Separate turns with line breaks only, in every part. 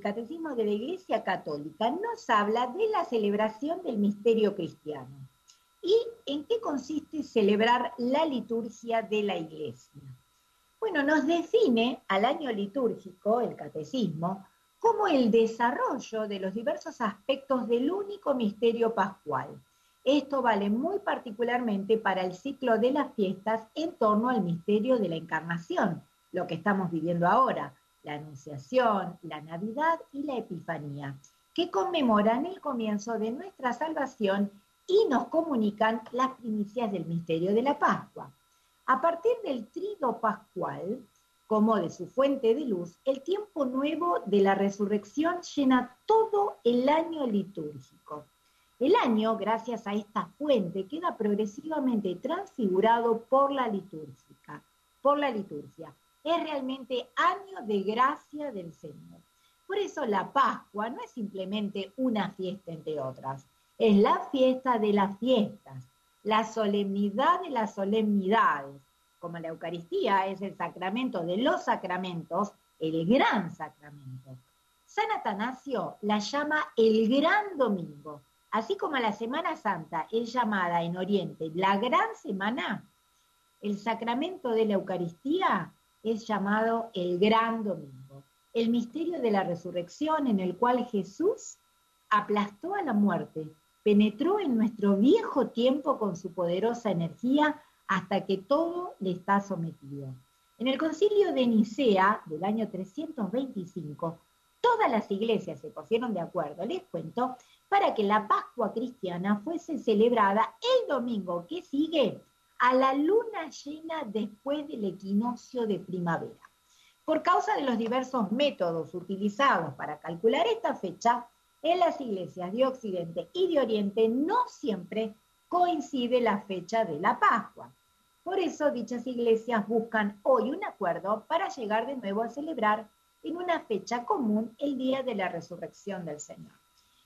Catecismo de la Iglesia Católica nos habla de la celebración del misterio cristiano. ¿Y en qué consiste celebrar la liturgia de la Iglesia? Bueno, nos define al año litúrgico, el Catecismo, como el desarrollo de los diversos aspectos del único misterio pascual. Esto vale muy particularmente para el ciclo de las fiestas en torno al misterio de la encarnación, lo que estamos viviendo ahora, la Anunciación, la Navidad y la Epifanía, que conmemoran el comienzo de nuestra salvación y nos comunican las primicias del misterio de la Pascua. A partir del trido pascual, como de su fuente de luz, el tiempo nuevo de la resurrección llena todo el año litúrgico. El año, gracias a esta fuente, queda progresivamente transfigurado por la litúrgica, por la liturgia. Es realmente año de gracia del Señor. Por eso la Pascua no es simplemente una fiesta entre otras, es la fiesta de las fiestas, la solemnidad de las solemnidades, como la Eucaristía es el sacramento de los sacramentos, el gran sacramento. San Atanasio la llama el gran domingo, así como la Semana Santa es llamada en Oriente la gran semana, el sacramento de la Eucaristía es llamado el gran domingo, el misterio de la resurrección en el cual Jesús aplastó a la muerte, penetró en nuestro viejo tiempo con su poderosa energía hasta que todo le está sometido. En el concilio de Nicea del año 325, todas las iglesias se pusieron de acuerdo, les cuento, para que la Pascua cristiana fuese celebrada el domingo que sigue a la luna llena después del equinoccio de primavera. Por causa de los diversos métodos utilizados para calcular esta fecha, en las iglesias de Occidente y de Oriente no siempre coincide la fecha de la Pascua. Por eso dichas iglesias buscan hoy un acuerdo para llegar de nuevo a celebrar en una fecha común el día de la resurrección del Señor.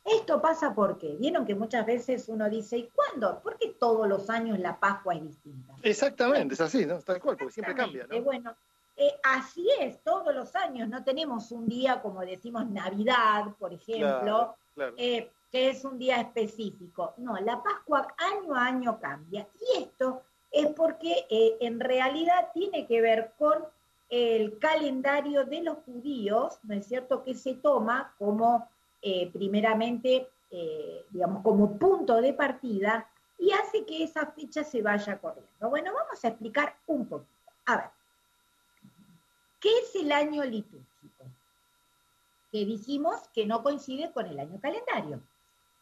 Esto pasa porque, vieron que muchas veces uno dice, ¿y cuándo? ¿Por qué todos los años la Pascua es distinta?
Exactamente, es así, ¿no? Tal cual, porque siempre cambia, ¿no?
Bueno, eh, así es, todos los años, no tenemos un día como decimos Navidad, por ejemplo, eh, que es un día específico. No, la Pascua año a año cambia. Y esto es porque eh, en realidad tiene que ver con el calendario de los judíos, ¿no es cierto?, que se toma como eh, primeramente, eh, digamos, como punto de partida y hace que esa fecha se vaya corriendo. Bueno, vamos a explicar un poquito. A ver, ¿qué es el año litúrgico? Que dijimos que no coincide con el año calendario.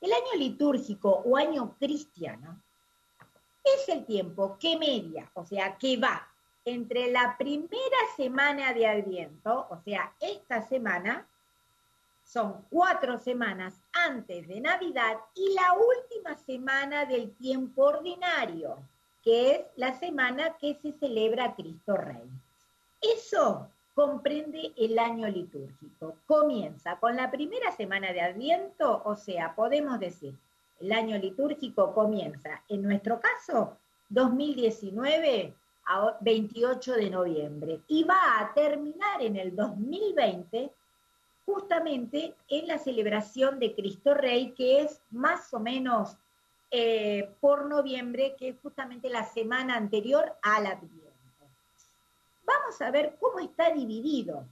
El año litúrgico o año cristiano es el tiempo que media, o sea, que va entre la primera semana de Adviento, o sea, esta semana, son cuatro semanas antes de Navidad, y la última semana del tiempo ordinario, que es la semana que se celebra Cristo Rey. Eso comprende el año litúrgico. Comienza con la primera semana de Adviento, o sea, podemos decir el año litúrgico comienza, en nuestro caso, 2019 a 28 de noviembre y va a terminar en el 2020 justamente en la celebración de Cristo Rey, que es más o menos eh, por noviembre, que es justamente la semana anterior al Adviento. Vamos a ver cómo está dividido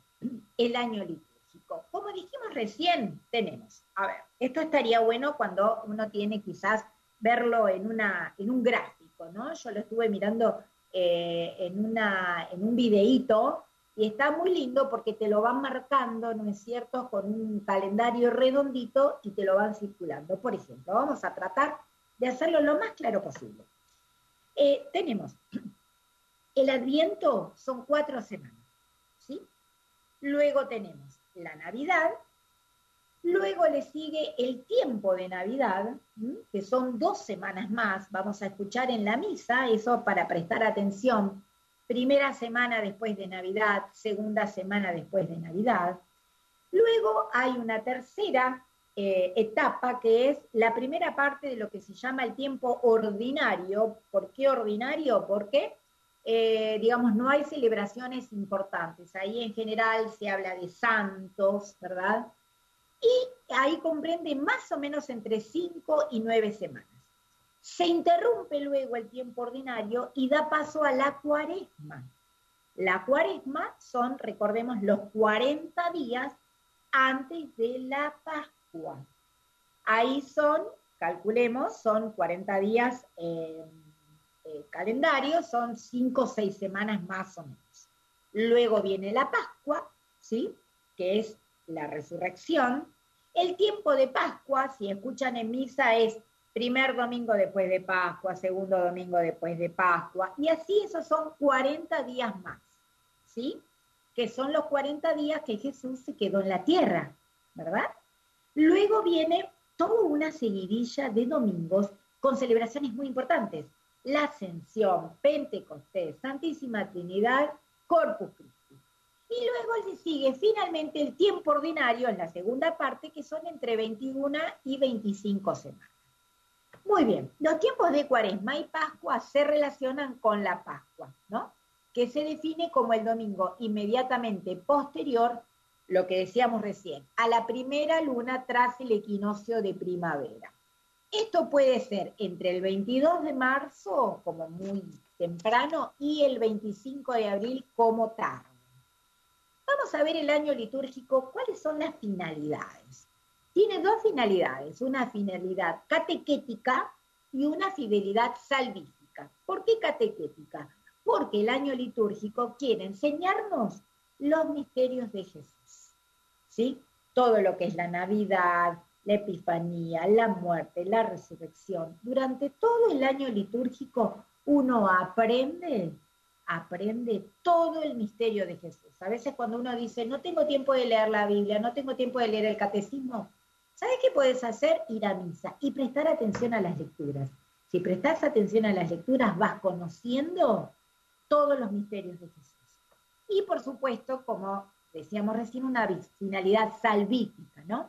el año litúrgico. Como dijimos recién, tenemos, a ver, esto estaría bueno cuando uno tiene quizás verlo en, una, en un gráfico, ¿no? Yo lo estuve mirando eh, en, una, en un videíto y está muy lindo porque te lo van marcando, ¿no es cierto?, con un calendario redondito y te lo van circulando. Por ejemplo, vamos a tratar de hacerlo lo más claro posible. Eh, tenemos, el adviento son cuatro semanas, ¿sí? Luego tenemos la Navidad, luego le sigue el tiempo de Navidad, que son dos semanas más, vamos a escuchar en la misa, eso para prestar atención, primera semana después de Navidad, segunda semana después de Navidad. Luego hay una tercera eh, etapa que es la primera parte de lo que se llama el tiempo ordinario. ¿Por qué ordinario? Porque eh, digamos, no hay celebraciones importantes. Ahí en general se habla de santos, ¿verdad? y ahí comprende más o menos entre 5 y 9 semanas. Se interrumpe luego el tiempo ordinario y da paso a la cuaresma. La cuaresma son, recordemos, los 40 días antes de la Pascua. Ahí son, calculemos, son 40 días eh, eh, calendario, son 5 o 6 semanas más o menos. Luego viene la Pascua, ¿sí? Que es la resurrección. El tiempo de Pascua, si escuchan en misa, es primer domingo después de Pascua, segundo domingo después de Pascua, y así esos son 40 días más, ¿sí? Que son los 40 días que Jesús se quedó en la tierra, ¿verdad? Luego viene toda una seguidilla de domingos con celebraciones muy importantes. La Ascensión, Pentecostés, Santísima Trinidad, Corpus Christi. Y luego le sigue finalmente el tiempo ordinario en la segunda parte, que son entre 21 y 25 semanas. Muy bien, los tiempos de Cuaresma y Pascua se relacionan con la Pascua, ¿no? Que se define como el domingo inmediatamente posterior, lo que decíamos recién, a la primera luna tras el equinoccio de primavera. Esto puede ser entre el 22 de marzo, como muy temprano, y el 25 de abril, como tarde. Vamos a ver el año litúrgico, cuáles son las finalidades. Tiene dos finalidades, una finalidad catequética y una fidelidad salvífica. ¿Por qué catequética? Porque el año litúrgico quiere enseñarnos los misterios de Jesús. ¿Sí? Todo lo que es la Navidad, la Epifanía, la muerte, la resurrección. Durante todo el año litúrgico uno aprende aprende todo el misterio de Jesús. A veces cuando uno dice, no tengo tiempo de leer la Biblia, no tengo tiempo de leer el catecismo, ¿sabes qué puedes hacer? Ir a misa y prestar atención a las lecturas. Si prestas atención a las lecturas, vas conociendo todos los misterios de Jesús. Y por supuesto, como decíamos recién, una finalidad salvífica, ¿no?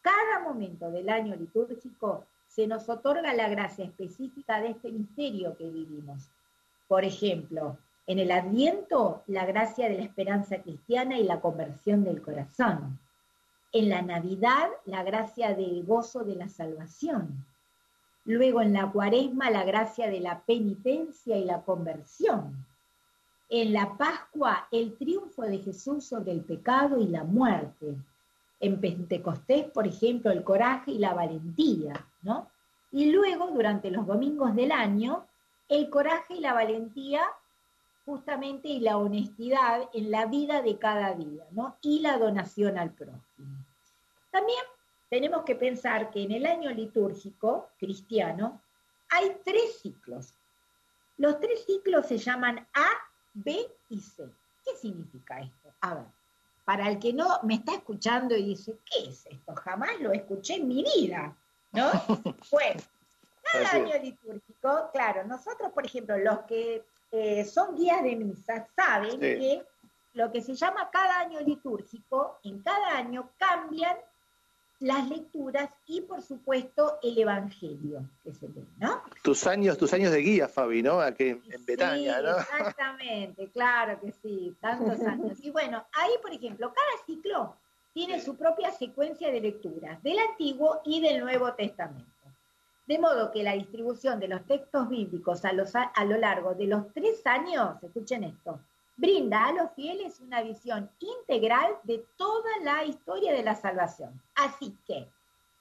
Cada momento del año litúrgico se nos otorga la gracia específica de este misterio que vivimos. Por ejemplo, en el Adviento, la gracia de la esperanza cristiana y la conversión del corazón. En la Navidad, la gracia del gozo de la salvación. Luego en la Cuaresma, la gracia de la penitencia y la conversión. En la Pascua, el triunfo de Jesús sobre el pecado y la muerte. En Pentecostés, por ejemplo, el coraje y la valentía, ¿no? Y luego, durante los domingos del año, el coraje y la valentía justamente y la honestidad en la vida de cada día, ¿no? Y la donación al prójimo. También tenemos que pensar que en el año litúrgico cristiano hay tres ciclos. Los tres ciclos se llaman A, B y C. ¿Qué significa esto? A ver, para el que no me está escuchando y dice, ¿qué es esto? Jamás lo escuché en mi vida, ¿no? Bueno, cada año litúrgico, claro, nosotros, por ejemplo, los que eh, son guías de misa, saben que lo que se llama cada año litúrgico, en cada año cambian las lecturas y por supuesto el evangelio que se lee, ¿no?
Tus años, tus años de guía, Fabi, ¿no? Aquí en Betania, ¿no?
Exactamente, claro que sí, tantos años. Y bueno, ahí por ejemplo, cada ciclo tiene su propia secuencia de lecturas del Antiguo y del Nuevo Testamento. De modo que la distribución de los textos bíblicos a, lo largo de los tres años, escuchen esto, brinda a los fieles una visión integral de toda la historia de la salvación. Así que,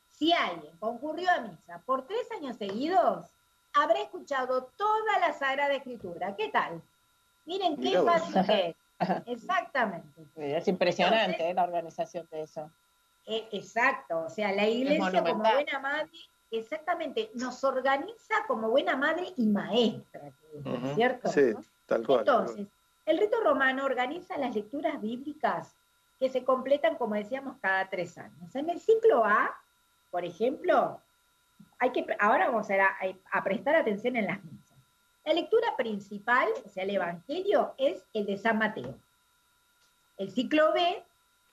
si alguien concurrió a misa por tres años seguidos, habrá escuchado toda la Sagrada Escritura. ¿Qué tal? Miren qué fácil es. Exactamente.
Es impresionante ¿eh? la organización de eso.
Eh, exacto, o sea, la iglesia como buena madre exactamente, nos organiza como buena madre y maestra, ¿cierto?
Sí, tal cual.
Entonces, el rito romano organiza las lecturas bíblicas que se completan, como decíamos, cada tres años. En el ciclo A, por ejemplo, hay que, ahora vamos a, prestar atención en las misas. La lectura principal, o sea, el Evangelio, es el de San Mateo. El ciclo B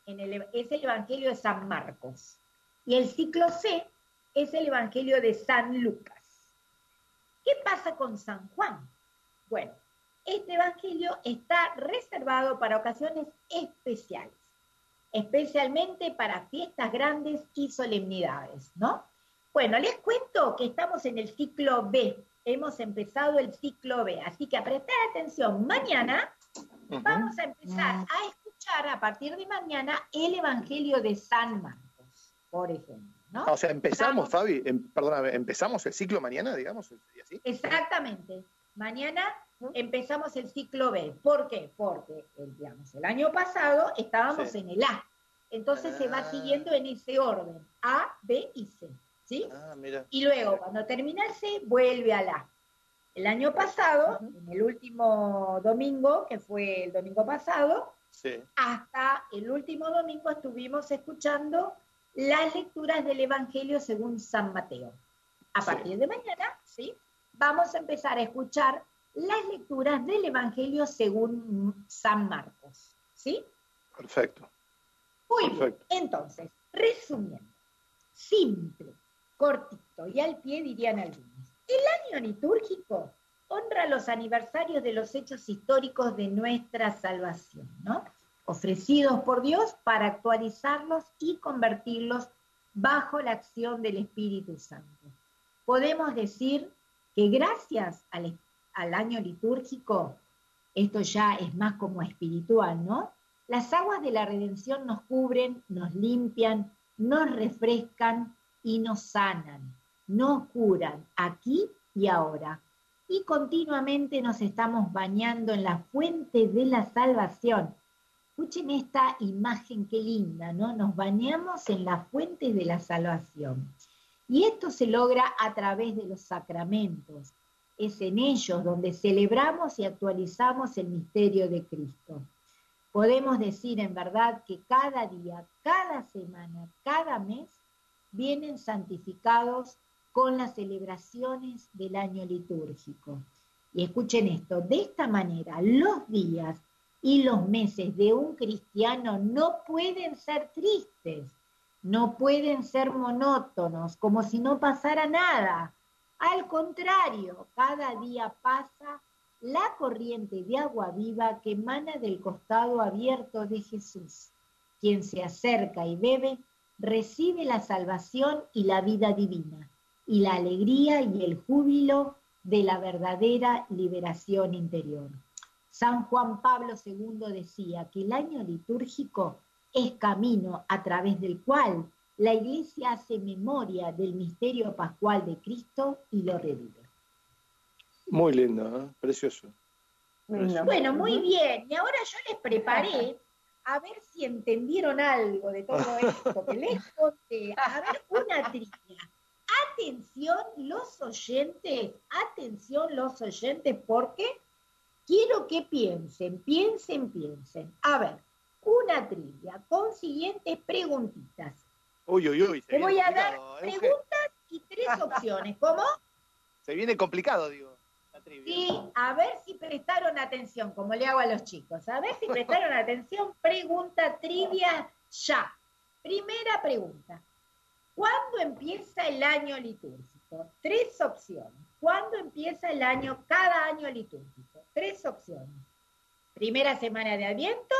el, es el Evangelio de San Marcos. Y el ciclo C es el Evangelio de San Lucas. ¿Qué pasa con San Juan? Bueno, este Evangelio está reservado para ocasiones especiales. especialmente para fiestas grandes y solemnidades, ¿no? Bueno, les cuento que estamos en el ciclo B, hemos empezado el ciclo B, así que a prestar atención, mañana vamos a empezar a escuchar a partir de mañana el Evangelio de San Marcos, por ejemplo. ¿no?
O sea, empezamos, Fabi, em, perdóname, empezamos el ciclo mañana, digamos,
así. Exactamente. Mañana empezamos el ciclo B. ¿Por qué? Porque, digamos, el año pasado estábamos en el A. Entonces se va ah. siguiendo en ese orden, A, B y C. ¿sí? Ah, y luego, cuando termina el C, vuelve a la. El año pasado, en el último domingo, que fue el domingo pasado, hasta el último domingo estuvimos escuchando las lecturas del Evangelio según San Mateo. A partir de mañana, ¿sí? Vamos a empezar a escuchar las lecturas del Evangelio según San Marcos, ¿sí?
Perfecto.
Muy bien. Entonces, resumiendo, simple, cortito y al pie dirían algunos. El año litúrgico honra los aniversarios de los hechos históricos de nuestra salvación, ¿no? Ofrecidos por Dios para actualizarlos y convertirlos bajo la acción del Espíritu Santo. Podemos decir que gracias al, al año litúrgico, esto ya es más como espiritual, ¿no? Las aguas de la redención nos cubren, nos limpian, nos refrescan y nos sanan, nos curan aquí y ahora. Y continuamente nos estamos bañando en la fuente de la salvación. Escuchen esta imagen qué linda, ¿no? Nos bañamos en la fuente de la salvación. Y esto se logra a través de los sacramentos. Es en ellos donde celebramos y actualizamos el misterio de Cristo. Podemos decir en verdad que cada día, cada semana, cada mes, vienen santificados con las celebraciones del año litúrgico. Y escuchen esto, de esta manera los días y los meses de un cristiano no pueden ser tristes, no pueden ser monótonos, como si no pasara nada. Al contrario, cada día pasa la corriente de agua viva que emana del costado abierto de Jesús. Quien se acerca y bebe recibe la salvación y la vida divina, y la alegría y el júbilo de la verdadera liberación interior. San Juan Pablo II decía que el año litúrgico es camino a través del cual la Iglesia hace memoria del misterio pascual de Cristo y lo revive.
Muy lindo, ¿eh? precioso.
Bueno, muy bien. Y ahora yo les preparé a ver si entendieron algo de todo esto que les conté. A ver, una trivia. Atención los oyentes, atención los oyentes, porque quiero que piensen, piensen, piensen. A ver, una trivia con siguientes preguntitas.
Uy, uy, uy.
Te voy a dar preguntas y tres opciones. ¿Cómo?
Se viene complicado, digo.
Sí, a ver si prestaron atención, como le hago a los chicos. A ver si prestaron atención. Pregunta trivia ya. Primera pregunta. ¿Cuándo empieza el año litúrgico? Tres opciones. ¿Cuándo empieza el año, cada año litúrgico? Tres opciones. Primera semana de Adviento,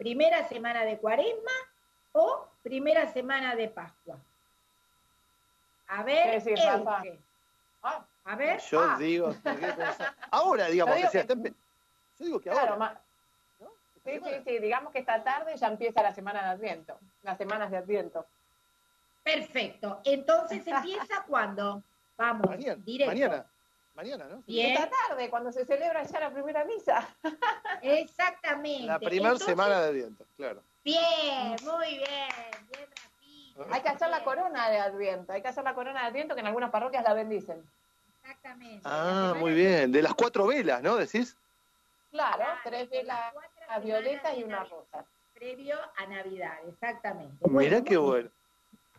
primera semana de Cuaresma o primera semana de Pascua. A ver, ¿Qué a ver.
Yo ah. digo, ahora, digamos, yo
digo que ahora. Sí, sí, sí, digamos que esta tarde ya empieza la semana de Adviento, las semanas de Adviento.
Perfecto. Entonces empieza cuando vamos
mañana, directo. Mañana, mañana, ¿no?
Esta tarde, cuando se celebra ya la primera misa.
Exactamente.
La primera semana de Adviento, claro.
Bien, muy bien, bien rápido.
Hay que hacer la corona de Adviento, hay que hacer la corona de Adviento que en algunas parroquias la bendicen.
Exactamente.
Ah, muy bien. De las cuatro velas, ¿no? ¿Decís?
Claro, tres velas a violetas y una rosa.
Previo a Navidad, exactamente.
Mira qué bueno.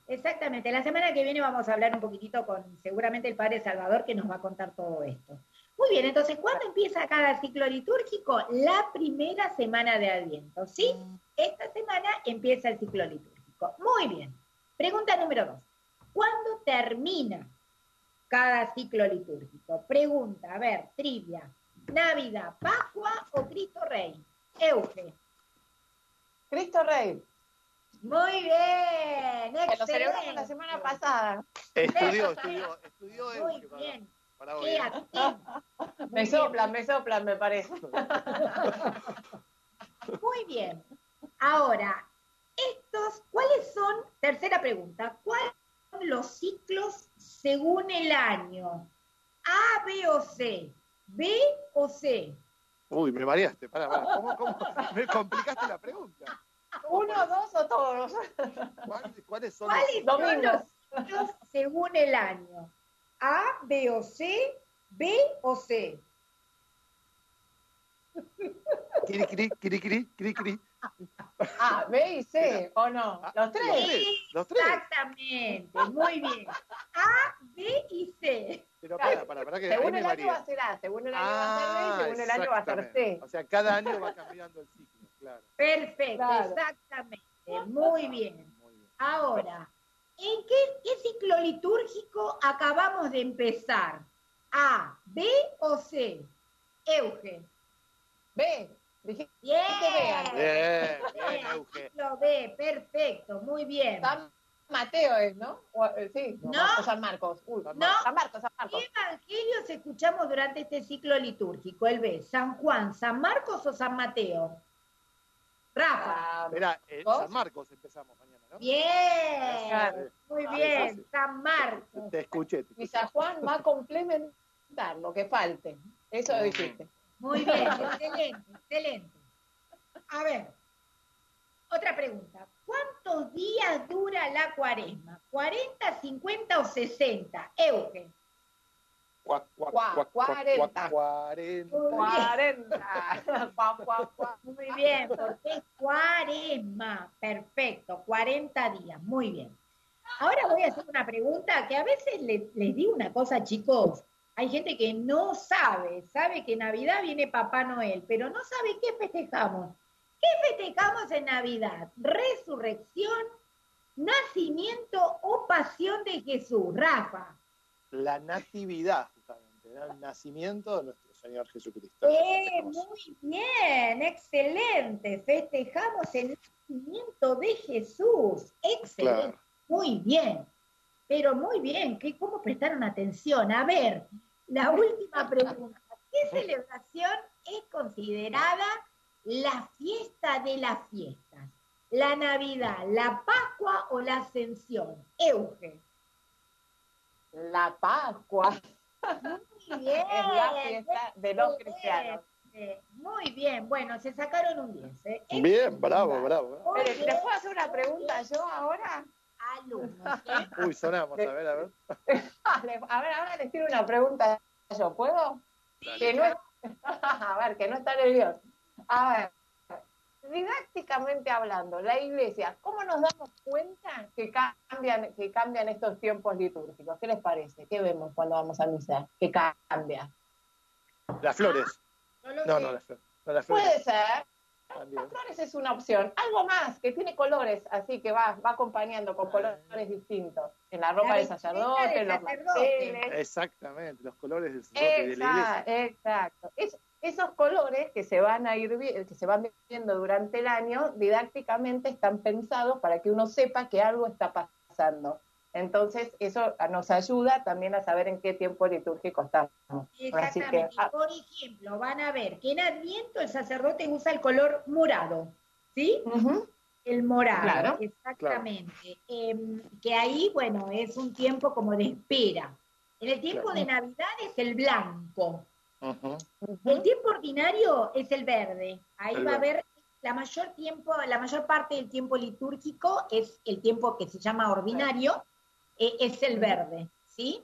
Exactamente. La semana que viene vamos a hablar un poquitito con seguramente el Padre Salvador que nos va a contar todo esto. Muy bien, entonces, ¿cuándo empieza cada ciclo litúrgico? La primera semana de Adviento, ¿sí? Esta semana empieza el ciclo litúrgico. Muy bien. Pregunta número dos. ¿Cuándo termina cada ciclo litúrgico. Pregunta, a ver, trivia. ¿Navidad, Pascua o Cristo Rey? Euge.
Cristo Rey.
Muy bien, excelente.
celebramos la semana pasada.
Estudió, estudió, estudió.
Muy bien. Para,
me soplan, me soplan, me parece.
Muy bien. Ahora, estos, ¿cuáles son? Tercera pregunta. ¿Cuáles son los ciclos según el año? ¿A, B o C? ¿B o C?
Uy, me mareaste. Para, para. ¿Cómo, cómo? Me complicaste la pregunta.
¿Uno, dos o todos?
¿Cuáles, son
los, ciclos según el año? ¿A, B o C? ¿B o C?
Kiri, kiri, kiri, kiri, kiri, kiri.
Ah, B y C, ¿o no? Ah, los tres.
Los tres.
Exactamente, muy bien. A, B y C.
Pero para, para, para que
según el año va a ser A, según el año va a ser B y según el año va a ser C.
O sea, cada año va cambiando el ciclo, claro.
Perfecto, exactamente. Muy bien. Ahora, ¿en qué, qué ciclo litúrgico acabamos de empezar? ¿A, B o C? Euge.
B.
Bien. Bien, bien, Lo ve, perfecto, muy bien.
San Mateo es, ¿no? Eh, sí,
no.
San Marcos.
no.
San Marcos, San Marcos.
¿Qué evangelios escuchamos durante este ciclo litúrgico? El B, San Juan, San Marcos o San Mateo. Rafa.
Ah, Mira, eh, San Marcos empezamos mañana, ¿no?
Bien, muy bien, San Marcos.
Te escuché.
y San Juan va a complementar lo que falte. Eso lo dijiste.
Muy bien, excelente, excelente. A ver, otra pregunta. ¿Cuántos días dura la cuaresma? ¿40, 50 o 60? Eugen.
40. 40.
40. Muy bien, porque es cuaresma. Perfecto, 40 días. Muy bien. Ahora voy a hacer una pregunta que a veces les digo una cosa, chicos. Hay gente que no sabe, sabe que Navidad viene Papá Noel, pero no sabe qué festejamos. ¿Qué festejamos en Navidad? Resurrección, nacimiento o pasión de Jesús. Rafa.
La natividad, el nacimiento de nuestro Señor Jesucristo.
Eh, muy bien, excelente. Festejamos el nacimiento de Jesús. Excelente. Muy bien. Pero muy bien, ¿qué, ¿cómo prestaron atención? A ver, la última pregunta. ¿Qué celebración es considerada la fiesta de las fiestas? ¿La Navidad, la Pascua o la Ascensión? Euge.
La Pascua.
Muy bien.
Es la fiesta de los cristianos.
Muy bien, bueno, se sacaron un 10. ¿eh?
Bien, bravo, bravo.
¿Te puedo hacer una pregunta yo ahora?
Uy, sonamos, a ver, a ver.
a ver, ahora les tiro una pregunta yo, ¿puedo? Que no a ver, que no está nervioso. A ver, didácticamente hablando, la iglesia, ¿cómo nos damos cuenta que cambian, que cambian estos tiempos litúrgicos? ¿Qué les parece? ¿Qué vemos cuando vamos a misa? ¿Qué cambia?
Las flores.
Ah, no,
no, las
flores. Puede ser, las flores es una opción. Algo más, que tiene colores, así que va, va acompañando con colores distintos. En la ropa del sacerdote, en los manteles.
Exactamente, los colores del sacerdote de la iglesia.
Exacto. Esos colores que se van a ir que se van viendo durante el año, didácticamente están pensados para que uno sepa que algo está pasando. Entonces, eso nos ayuda también a saber en qué tiempo litúrgico estamos.
Exactamente. Ah, Por ejemplo, van a ver que en Adviento el sacerdote usa el color morado, ¿sí? El morado, exactamente. Em, que ahí, bueno, es un tiempo como de espera. En el tiempo de Navidad es el blanco. El tiempo ordinario es el verde. Ahí va a haber la mayor tiempo, la mayor parte del tiempo litúrgico es el tiempo que se llama ordinario e, es el verde, ¿sí?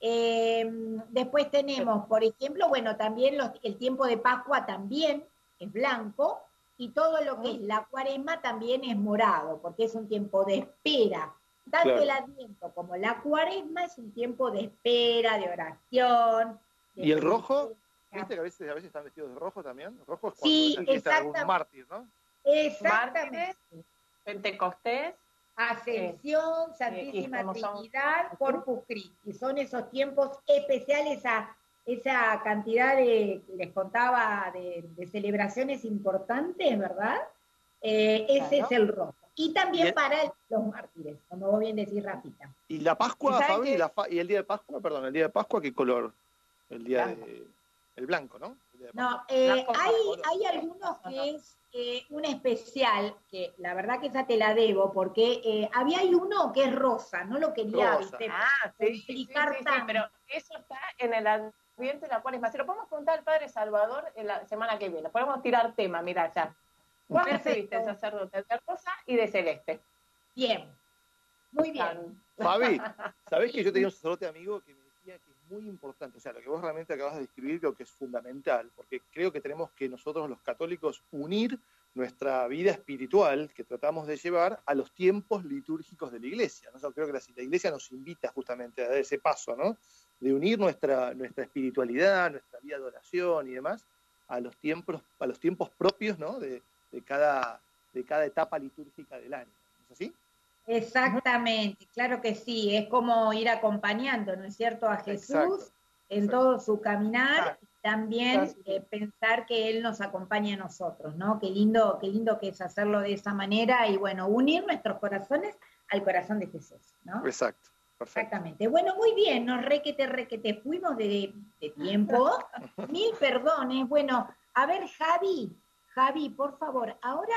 Em, después tenemos, por ejemplo, bueno, también el tiempo de Pascua también es blanco y todo lo que es la cuaresma también es morado, porque es un tiempo de espera. Tanto el adviento como la cuaresma es un tiempo de espera, de oración.
¿Y el rojo? ¿Viste que a veces, a veces están vestidos de rojo también? rojo es cuando
sí, algún
mártir, ¿no?
Exactamente.
Pentecostés
Ascensión, Santísima Trinidad, Corpus Christi. Son esos tiempos especiales a esa cantidad de, les contaba, de, celebraciones importantes, ¿verdad? Eh, ese es el rojo. Y también para los mártires, como vos bien decís, Rafita.
¿Y la Pascua, Fabi? ¿Y, el día de Pascua, perdón, el día de Pascua qué color? El día de... El blanco, ¿no?
No, eh, hay, hay algunos que es eh, un especial, que la verdad que esa te la debo, porque eh, había uno que es rosa, no lo quería
ah, explicar tanto. pero eso está en el ambiente de la cuaresma. Se lo podemos contar al Padre Salvador en la semana que viene. Podemos tirar tema, mira ya. ¿Cuál se viste el sacerdote? De rosa y de celeste.
Bien, muy bien.
Fabi, ¿sabés que yo tenía un sacerdote amigo que me decía que muy importante? O sea, lo que vos realmente acabas de describir creo que es fundamental, porque creo que tenemos que nosotros los católicos unir nuestra vida espiritual que tratamos de llevar a los tiempos litúrgicos de la iglesia. ¿no? Yo creo que la, iglesia nos invita justamente a dar ese paso, ¿no? De unir nuestra, nuestra espiritualidad, nuestra vida de oración y demás a los tiempos, a los tiempos propios, ¿no? De, de cada, de cada etapa litúrgica del año. ¿No es así?
Exactamente, claro que sí, es como ir acompañando, ¿no es cierto?, a Jesús en todo su caminar y también eh, pensar que Él nos acompaña a nosotros, ¿no? Qué lindo, qué lindo que es hacerlo de esa manera y bueno, unir nuestros corazones al corazón de Jesús, ¿no?
Exacto.
Exactamente. Bueno, muy bien, nos requete, requete, fuimos de, de tiempo. Mil perdones. Bueno, a ver, Javi, Javi, por favor, ahora